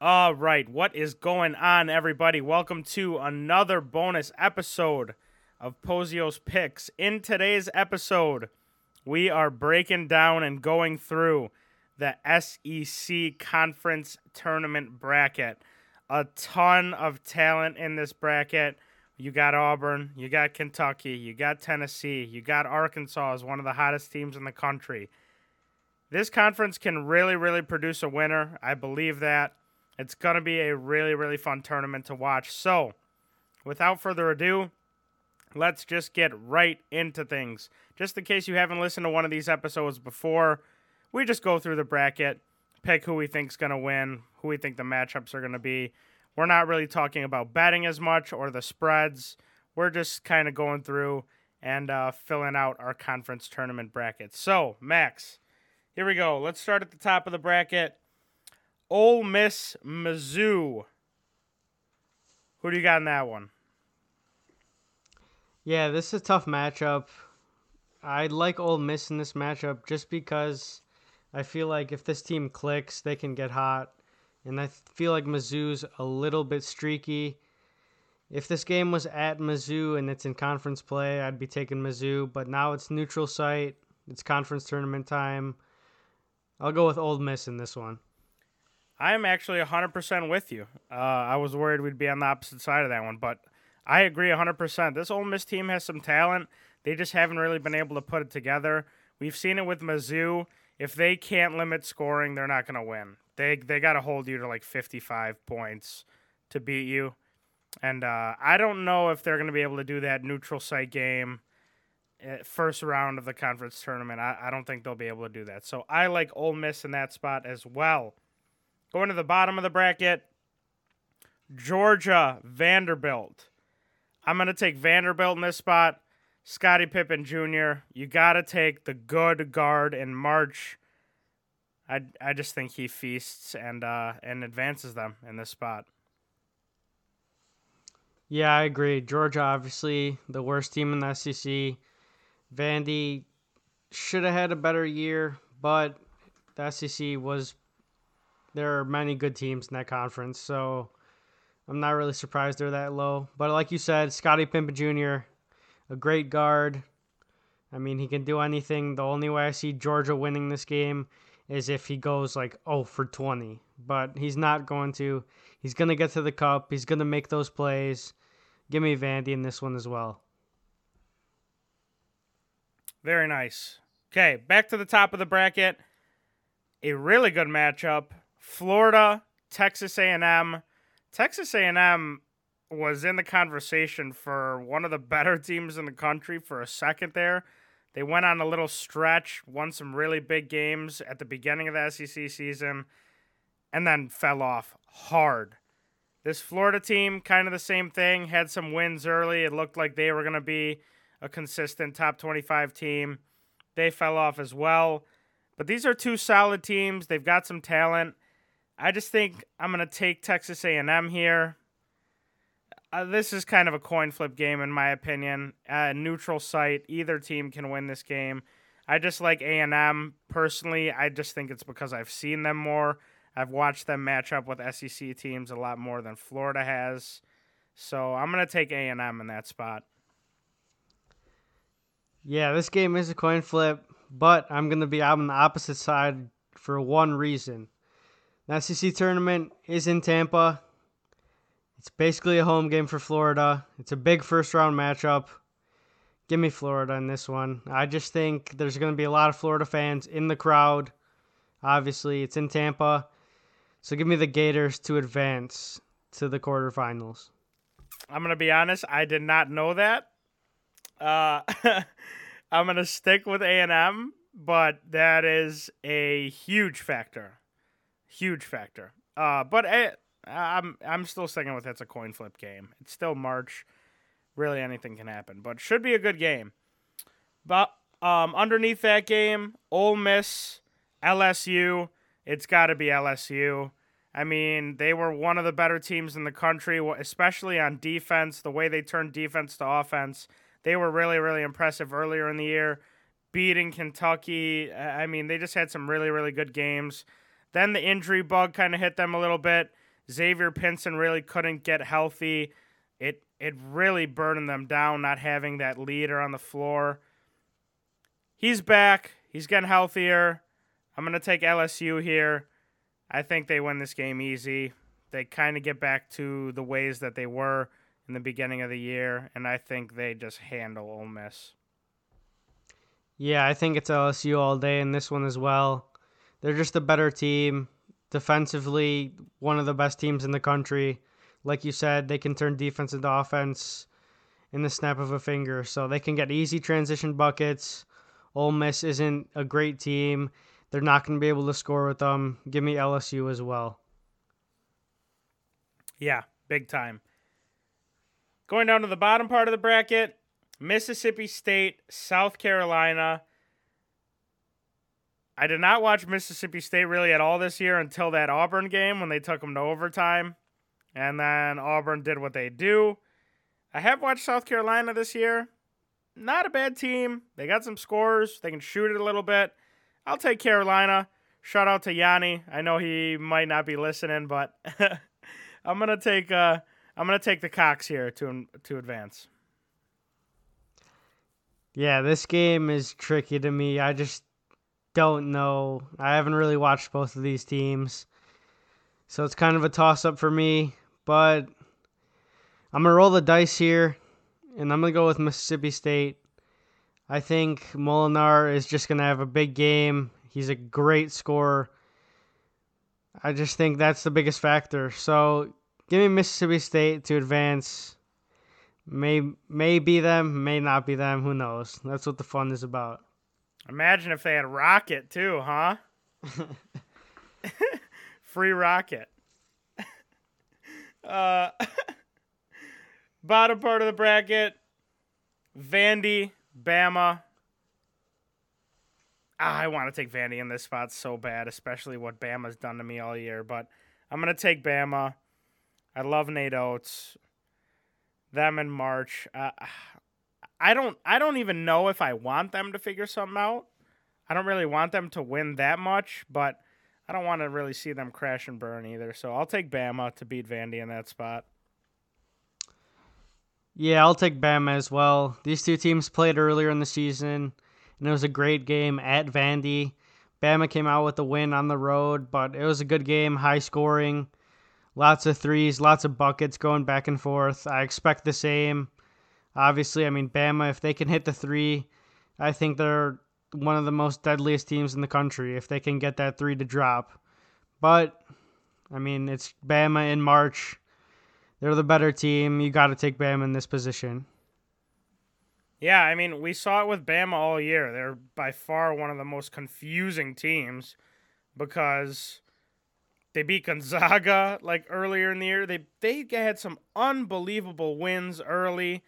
All right, what is going on, everybody? Welcome to another bonus episode of Pozios Picks. In today's episode, we are breaking down and going through the SEC Conference Tournament bracket. A ton of talent in this bracket. You got Auburn, you got Kentucky, you got Tennessee, you got Arkansas as one of the hottest teams in the country. This conference can really, really produce a winner. I believe that. It's going to be a really, really fun tournament to watch. So, without further ado, let's just get right into things. Just in case you haven't listened to one of these episodes before, we just go through the bracket, pick who we think's going to win, who we think the matchups are going to be. We're not really talking about betting as much or the spreads. We're just kind of going through and uh, filling out our conference tournament brackets. So, Max, here we go. Let's start at the top of the bracket. Ole Miss, Mizzou. Who do you got in that one? Yeah, this is a tough matchup. I like Ole Miss in this matchup just because I feel like if this team clicks, they can get hot. And I feel like Mizzou's a little bit streaky. If this game was at Mizzou and it's in conference play, I'd be taking Mizzou. But now it's neutral site. It's conference tournament time. I'll go with Ole Miss in this one. I'm actually 100% with you. Uh, I was worried we'd be on the opposite side of that one, but I agree 100%. This Ole Miss team has some talent. They just haven't really been able to put it together. We've seen it with Mizzou. If they can't limit scoring, they're not going to win. They they got to hold you to like 55 points to beat you. And uh, I don't know if they're going to be able to do that neutral site game eh, first round of the conference tournament. I, I don't think they'll be able to do that. So I like Ole Miss in that spot as well. Going to the bottom of the bracket, Georgia, Vanderbilt. I'm going to take Vanderbilt in this spot. Scottie Pippen Jr., you got to take the good guard in March. I, I just think he feasts and uh, and advances them in this spot. Yeah, I agree. Georgia, obviously, the worst team in the SEC. Vandy should have had a better year, but the SEC was. There are many good teams in that conference, so I'm not really surprised they're that low. But like you said, Scottie Pippen Jr., a great guard. I mean, he can do anything. The only way I see Georgia winning this game is if he goes like oh for 20. But he's not going to. He's going to get to the cup. He's going to make those plays. Give me Vandy in this one as well. Very nice. Okay, back to the top of the bracket. A really good matchup. Florida, Texas A&M. Texas A&M was in the conversation for one of the better teams in the country for a second there. They went on a little stretch, won some really big games at the beginning of the SEC season, and then fell off hard. This Florida team, kind of the same thing, had some wins early. It looked like they were going to be a consistent top 25 team. They fell off as well. But these are two solid teams. They've got some talent. I just think I'm to take Texas A&M here. Uh, this is kind of a coin flip game in my opinion. Uh, neutral site, either team can win this game. I just like A&M personally. I just think it's because I've seen them more. I've watched them match up with SEC teams a lot more than Florida has. So I'm to take A&M in that spot. Yeah, this game is a coin flip, but I'm to be on the opposite side for one reason. The SEC tournament is in Tampa. It's basically a home game for Florida. It's a big first round matchup. Give me Florida in this one. I just think there's going to be a lot of Florida fans in the crowd. Obviously, it's in Tampa. So give me the Gators to advance to the quarterfinals. I'm going to be honest, I did not know that. Uh, I'm going to stick with A&M, but that is a huge factor. Huge factor. Uh, but eh, I'm I'm still sticking with it's a coin flip game. It's still March. Really, anything can happen, but should be a good game. But um, underneath that game, Ole Miss, LSU. It's got to be LSU. I mean, they were one of the better teams in the country, especially on defense. The way they turned defense to offense, they were really, really impressive earlier in the year, beating Kentucky. I mean, they just had some really, really good games. Then the injury bug kind of hit them a little bit. Xavier Pinson really couldn't get healthy. It it really burdened them down not having that leader on the floor. He's back. He's getting healthier. I'm going to take LSU here. I think they win this game easy. They kind of get back to the ways that they were in the beginning of the year, and I think they just handle Ole Miss. Yeah, I think it's LSU all day in this one as well. They're just a better team. Defensively, one of the best teams in the country. Like you said, they can turn defense into offense in the snap of a finger. So they can get easy transition buckets. Ole Miss isn't a great team. They're not going to be able to score with them. Give me LSU as well. Yeah, big time. Going down to the bottom part of the bracket, Mississippi State, South Carolina. I did not watch Mississippi State really at all this year until that Auburn game when they took them to overtime. And then Auburn did what they do. I have watched South Carolina this year. Not a bad team. They got some scores. They can shoot it a little bit. I'll take Carolina. Shout out to Yanni. I know he might not be listening, but I'm gonna take uh, I'm gonna take the Cocks here to to advance. Yeah, this game is tricky to me. I just don't know. I haven't really watched both of these teams. So it's kind of a toss up for me, but I'm going to roll the dice here and I'm going to go with Mississippi State. I think Molinar is just going to have a big game. He's a great scorer. I just think that's the biggest factor. So give me Mississippi State to advance. May may be them, may not be them. Who knows? That's what the fun is about. Imagine if they had Rocket too, huh? Free Rocket. uh, bottom part of the bracket: Vandy, Bama. Ah, I want to take Vandy in this spot so bad, especially what Bama's done to me all year. But I'm gonna take Bama. I love Nate Oats them in March. Uh, I don't I don't even know if I want them to figure something out. I don't really want them to win that much, but I don't want to really see them crash and burn either. So I'll take Bama to beat Vandy in that spot. Yeah, I'll take Bama as well. These two teams played earlier in the season, and it was a great game at Vandy. Bama came out with a win on the road, but it was a good game, high scoring. Lots of threes, lots of buckets going back and forth. I expect the same. Obviously, I mean, Bama, if they can hit the three, I think they're one of the most deadliest teams in the country if they can get that three to drop. But, I mean, it's Bama in March. They're the better team. You got to take Bama in this position. Yeah, I mean, we saw it with Bama all year. They're by far one of the most confusing teams because they beat Gonzaga like earlier in the year. They they had some unbelievable wins early.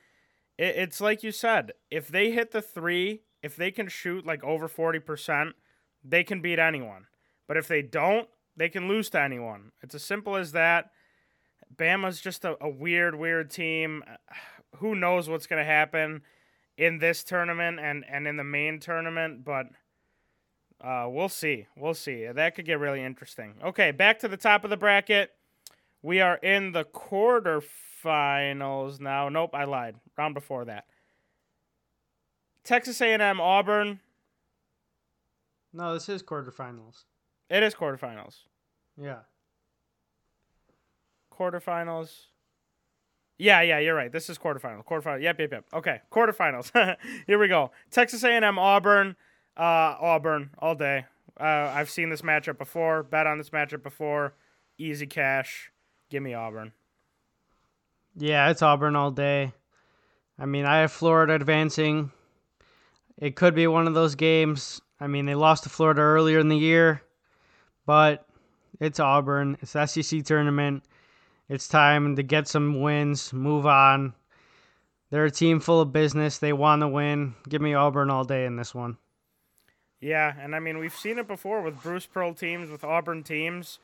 It, it's like you said, if they hit the three, if they can shoot like over forty percent, they can beat anyone. But if they don't, they can lose to anyone. It's as simple as that. Bama's just a, a weird, weird team. Who knows what's going to happen in this tournament and, and in the main tournament, but uh, we'll see. We'll see. That could get really interesting. Okay, back to the top of the bracket. We are in the quarterfinals now. Nope, I lied. Round before that. Texas A&M Auburn. No, this is quarterfinals. It is quarterfinals. Yeah. Quarterfinals. Yeah, yeah, you're right. This is quarterfinal. Quarterfinals. Yep, yep, yep. Okay, quarterfinals. Here we go. Texas A&M Auburn. Uh, Auburn all day. Uh, I've seen this matchup before. Bet on this matchup before. Easy cash. Give me Auburn. Yeah, it's Auburn all day. I mean, I have Florida advancing. It could be one of those games. I mean, they lost to Florida earlier in the year, but it's Auburn. It's the SEC tournament. It's time to get some wins, move on. They're a team full of business. They want to win. Give me Auburn all day in this one. Yeah, and I mean we've seen it before with Bruce Pearl teams, with Auburn teams.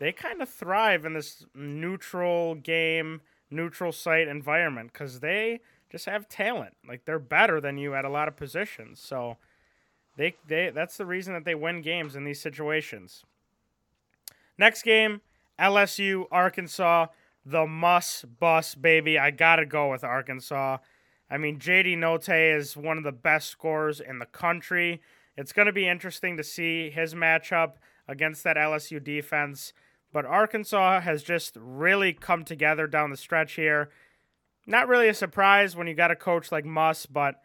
They kind of thrive in this neutral game, neutral site environment because they just have talent. Like they're better than you at a lot of positions. So they they that's the reason that they win games in these situations. Next game, LSU, Arkansas, the Muss Bus baby. I gotta go with Arkansas. I mean, JD Notae is one of the best scorers in the country. It's going to be interesting to see his matchup against that LSU defense. But Arkansas has just really come together down the stretch here. Not really a surprise when you got a coach like Muss, but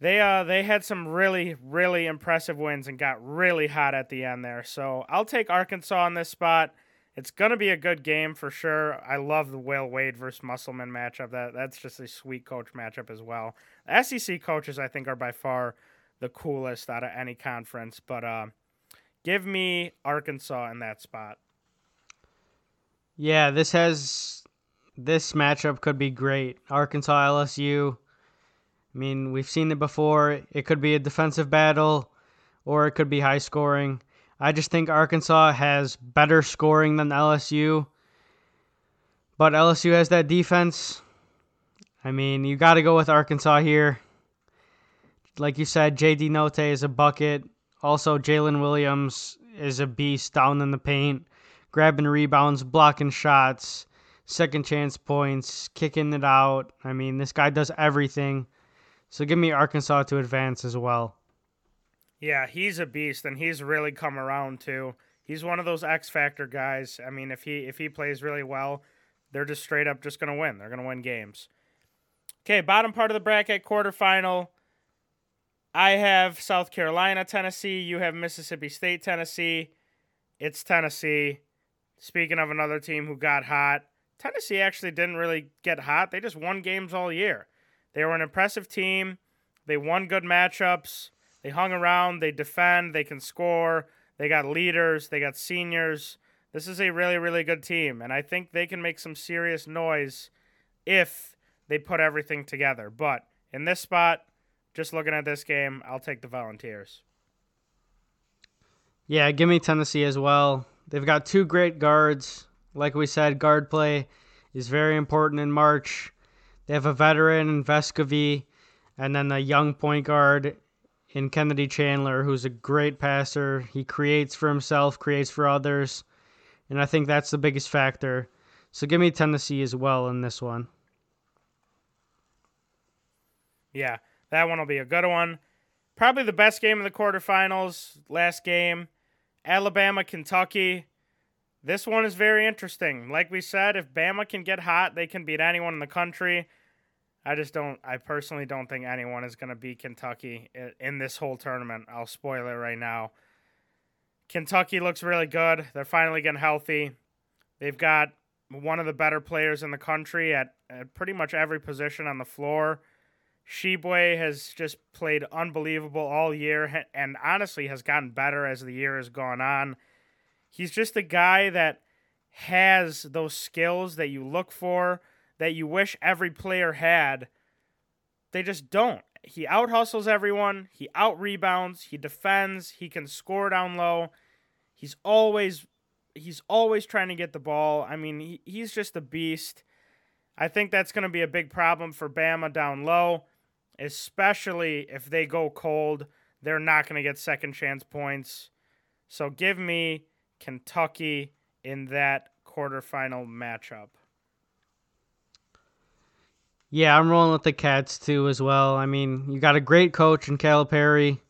they uh they had some really really impressive wins and got really hot at the end there. So I'll take Arkansas on this spot. It's gonna be a good game for sure. I love the Will Wade versus Musselman matchup. That that's just a sweet coach matchup as well. SEC coaches I think are by far the coolest out of any conference. But uh, give me Arkansas in that spot. Yeah, this has this matchup could be great. Arkansas LSU. I mean, we've seen it before. It could be a defensive battle or it could be high scoring. I just think Arkansas has better scoring than LSU. But LSU has that defense. I mean, you got to go with Arkansas here. Like you said, JD Notae is a bucket. Also, Jalen Williams is a beast down in the paint, grabbing rebounds, blocking shots, second chance points, kicking it out. I mean, this guy does everything. So give me Arkansas to advance as well. Yeah, he's a beast, and he's really come around too. He's one of those X factor guys. I mean, if he if he plays really well, they're just straight up just gonna win. They're gonna win games. Okay, bottom part of the bracket, quarterfinal. I have South Carolina, Tennessee. You have Mississippi State, Tennessee. It's Tennessee. Speaking of another team who got hot, Tennessee actually didn't really get hot. They just won games all year. They were an impressive team. They won good matchups. They hung around, they defend, they can score, they got leaders, they got seniors. This is a really, really good team, and I think they can make some serious noise if they put everything together. But in this spot, just looking at this game, I'll take the Volunteers. Yeah, give me Tennessee as well. They've got two great guards. Like we said, guard play is very important in March. They have a veteran in Vescovi and then a young point guard in Kennedy Chandler, who's a great passer. He creates for himself, creates for others, and I think that's the biggest factor. So give me Tennessee as well in this one. Yeah, that one will be a good one. Probably the best game of the quarterfinals, last game. Alabama, Kentucky. This one is very interesting. Like we said, if Bama can get hot, they can beat anyone in the country. I just don't. I personally don't think anyone is going to beat Kentucky in this whole tournament. I'll spoil it right now. Kentucky looks really good. They're finally getting healthy. They've got one of the better players in the country at, at pretty much every position on the floor. Tshiebwe has just played unbelievable all year and honestly has gotten better as the year has gone on. He's just a guy that has those skills that you look for that you wish every player had. They just don't. He out hustles everyone, he out rebounds, he defends, he can score down low. He's always he's always trying to get the ball. I mean, he, he's just a beast. I think that's going to be a big problem for Bama down low, especially if they go cold. They're not going to get second chance points. So give me Kentucky in that quarterfinal matchup. Yeah, I'm rolling with the Cats too as well. I mean, you got a great coach in Calipari,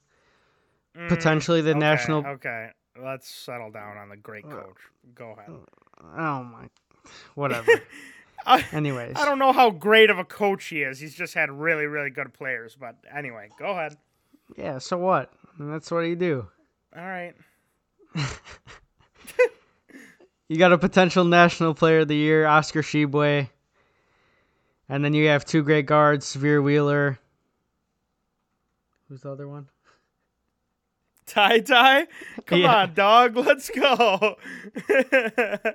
mm, potentially the okay, national. Okay, let's settle down on the great coach. Go ahead. Oh my, whatever. I, Anyways, I don't know how great of a coach he is. He's just had really, really good players. But anyway, go ahead. Yeah. So what? that's what you do. All right. you got a potential national player of the year, Oscar Tshiebwe. And then you have two great guards, Sahvir Wheeler. Who's the other one? Ty Ty? Come yeah. on, dog. Let's go.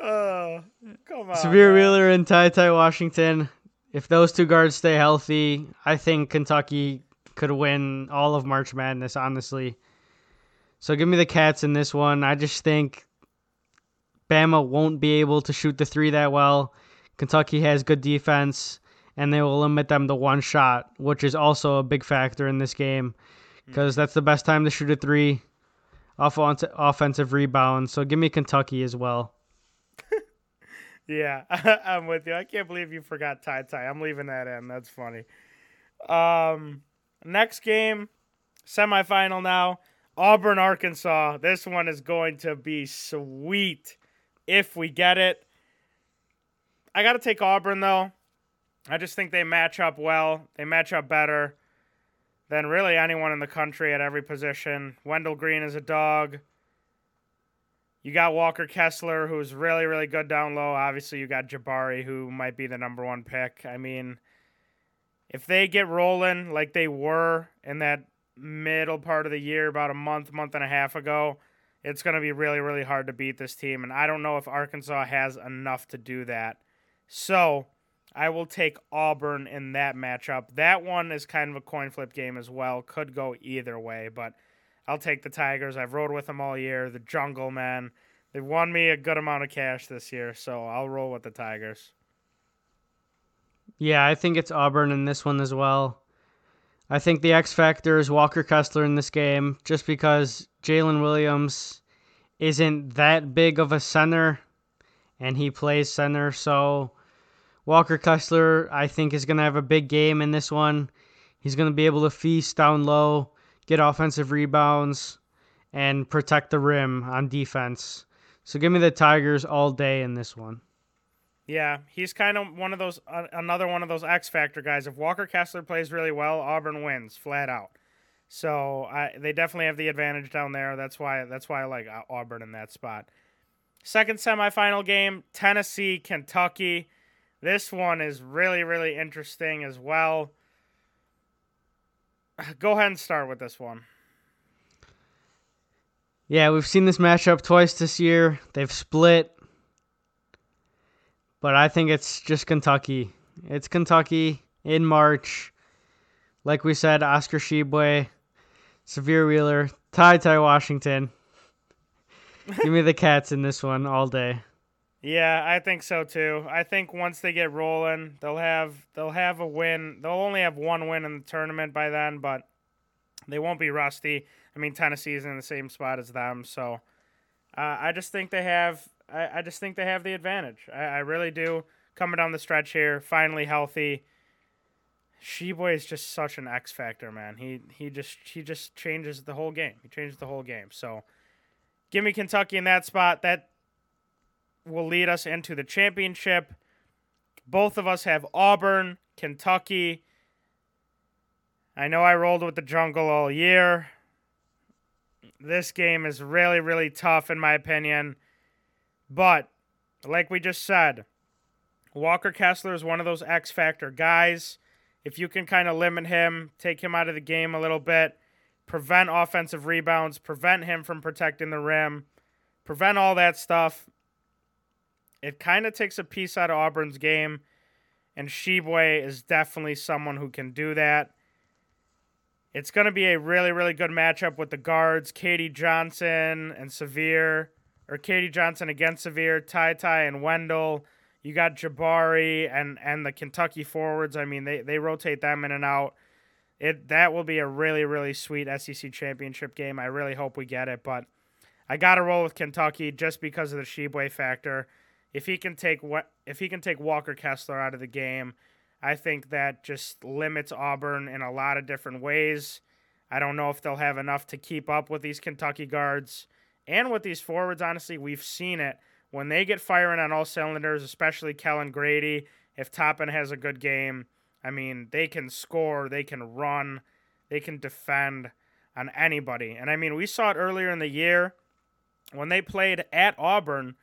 oh, come on. Sahvir Wheeler and Ty Ty Washington. If those two guards stay healthy, I think Kentucky could win all of March Madness, honestly. So give me the Cats in this one. I just think Bama won't be able to shoot the three that well. Kentucky has good defense, and they will limit them to one shot, which is also a big factor in this game because mm. that's the best time to shoot a three. Off offensive rebounds. So give me Kentucky as well. yeah, I'm with you. I can't believe you forgot Ty Ty. I'm leaving that in. That's funny. Um, next game, semifinal now. Auburn, Arkansas. This one is going to be sweet if we get it. I got to take Auburn, though. I just think they match up well. They match up better than really anyone in the country at every position. Wendell Green is a dog. You got Walker Kessler, who's really, really good down low. Obviously, you got Jabari, who might be the number one pick. I mean, if they get rolling like they were in that middle part of the year, about a month, month and a half ago, it's going to be really, really hard to beat this team. And I don't know if Arkansas has enough to do that. So I will take Auburn in that matchup. That one is kind of a coin flip game as well. Could go either way, but I'll take the Tigers. I've rode with them all year. The Jungle Man. They've won me a good amount of cash this year, so I'll roll with the Tigers. Yeah, I think it's Auburn in this one as well. I think the X factor is Walker Kessler in this game, just because Jalen Williams isn't that big of a center, and he plays center. So Walker Kessler, I think, is going to have a big game in this one. He's going to be able to feast down low, get offensive rebounds, and protect the rim on defense. So give me the Tigers all day in this one. Yeah, he's kind of one of those uh, another one of those X factor guys. If Walker Kessler plays really well, Auburn wins flat out. So I, they definitely have the advantage down there. That's why that's why I like Auburn in that spot. Second semifinal game, Tennessee Kentucky. This one is really really interesting as well. Go ahead and start with this one. Yeah, we've seen this matchup twice this year. They've split but I think it's just Kentucky. It's Kentucky in March. Like we said, Oscar Tshiebwe, Sahvir Wheeler, Ty Ty Washington. Give me the Cats in this one all day. Yeah, I think so too. I think once they get rolling, they'll have they'll have a win. They'll only have one win in the tournament by then, but they won't be rusty. I mean, Tennessee's in the same spot as them, so uh, I just think they have I, I just think they have the advantage. I, I really do. Coming down the stretch here, finally healthy. Tshiebwe is just such an X factor, man. He he just he just changes the whole game. He changes the whole game. So give me Kentucky in that spot. That will lead us into the championship. Both of us have Auburn, Kentucky. I know I rolled with the jungle all year. This game is really, really tough in my opinion. But like we just said, Walker Kessler is one of those X factor guys. If you can kind of limit him, take him out of the game a little bit, prevent offensive rebounds, prevent him from protecting the rim, prevent all that stuff, it kind of takes a piece out of Auburn's game. And Tshiebwe is definitely someone who can do that. It's going to be a really, really good matchup with the guards, KD Johnson and Sahvir or KD Johnson against Sahvir, Ty Ty and Wendell. You got Jabari and and the Kentucky forwards. I mean, they they rotate them in and out. It that will be a really really sweet SEC championship game. I really hope we get it, but I got to roll with Kentucky just because of the Tshiebwe factor. If he can take what if he can take Walker Kessler out of the game, I think that just limits Auburn in a lot of different ways. I don't know if they'll have enough to keep up with these Kentucky guards. And with these forwards, honestly, we've seen it. When they get firing on all cylinders, especially Kellan Grady, if Toppin has a good game, I mean, they can score, they can run, they can defend on anybody. And I mean, we saw it earlier in the year when they played at Auburn.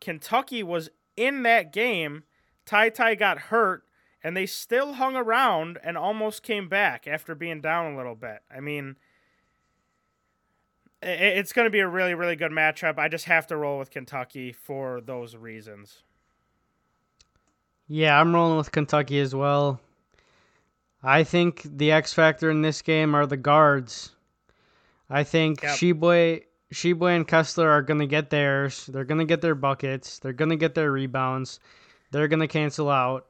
Kentucky was in that game. Ty Ty got hurt, and they still hung around and almost came back after being down a little bit. I mean, it's going to be a really, really good matchup. I just have to roll with Kentucky for those reasons. Yeah, I'm rolling with Kentucky as well. I think the X factor in this game are the guards. I think yep. Tshiebwe and Kessler are going to get theirs. They're going to get their buckets. They're going to get their rebounds. They're going to cancel out.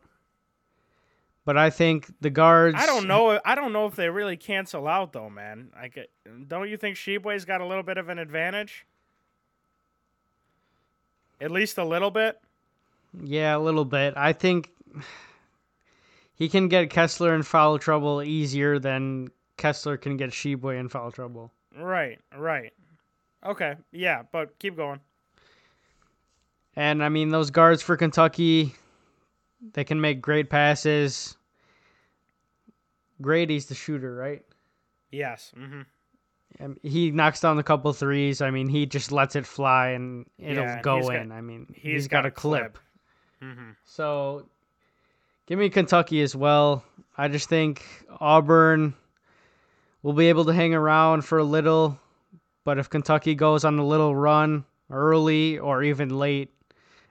But I think the guards. I don't know. I don't know if they really cancel out though, man. Like, uh, don't you think Tshiebwe's got a little bit of an advantage? At least a little bit. Yeah, a little bit. I think he can get Kessler in foul trouble easier than Kessler can get Tshiebwe in foul trouble. Right, right. Okay, yeah, but keep going. And I mean, those guards for Kentucky, they can make great passes. Grady's the shooter, right? Yes. Mm-hmm. Um, he knocks down a couple threes. I mean, he just lets it fly and it'll Yeah, go he's in. got- I mean, he's he's got, got a a clip. clip. Mm-hmm. So, give me Kentucky as well. I just think Auburn will be able to hang around for a little, but if Kentucky goes on a little run early or even late,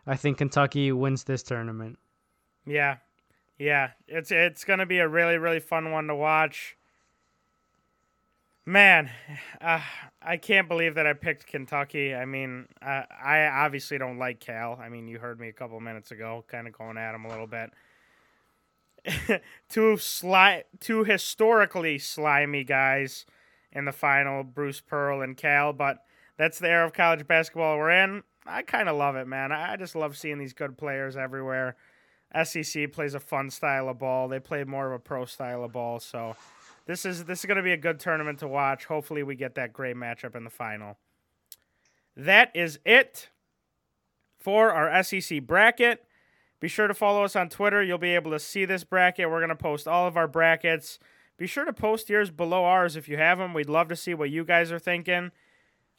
I think Kentucky wins this tournament. Yeah, yeah. It's it's gonna be a really really fun one to watch. Man, uh, I can't believe that I picked Kentucky. I mean, uh, I obviously don't like Cal. I mean, you heard me a couple minutes ago, kind of going at him a little bit. two sli- two historically slimy guys in the final, Bruce Pearl and Cal. But that's the era of college basketball we're in. I kind of love it, man. I just love seeing these good players everywhere. SEC plays a fun style of ball. They play more of a pro style of ball. So this is this is going to be a good tournament to watch. Hopefully, we get that great matchup in the final. That is it for our SEC bracket. Be sure to follow us on Twitter. You'll be able to see this bracket. We're going to post all of our brackets. Be sure to post yours below ours if you have them. We'd love to see what you guys are thinking.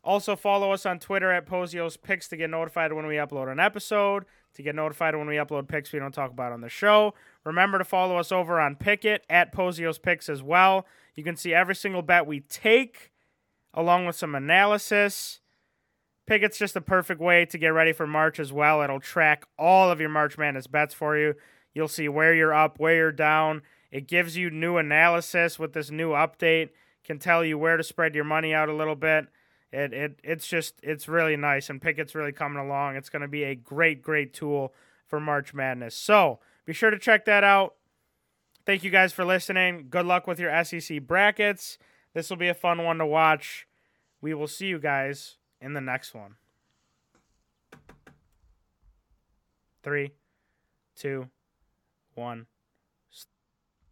Also, follow us on Twitter at Pozios Picks to get notified when we upload an episode, to get notified when we upload picks we don't talk about on the show. Remember to follow us over on Pikkit at Pozios Picks as well. You can see every single bet we take, along with some analysis. Pikkit's just the perfect way to get ready for March as well. It'll track all of your March Madness bets for you. You'll see where you're up, where you're down. It gives you new analysis with this new update. Can tell you where to spread your money out a little bit. It it it's just it's really nice and Pikkit's really coming along. It's going to be a great great tool for March Madness. So, be sure to check that out. Thank you guys for listening. Good luck with your SEC brackets. This will be a fun one to watch. We will see you guys in the next one. Three, two, one.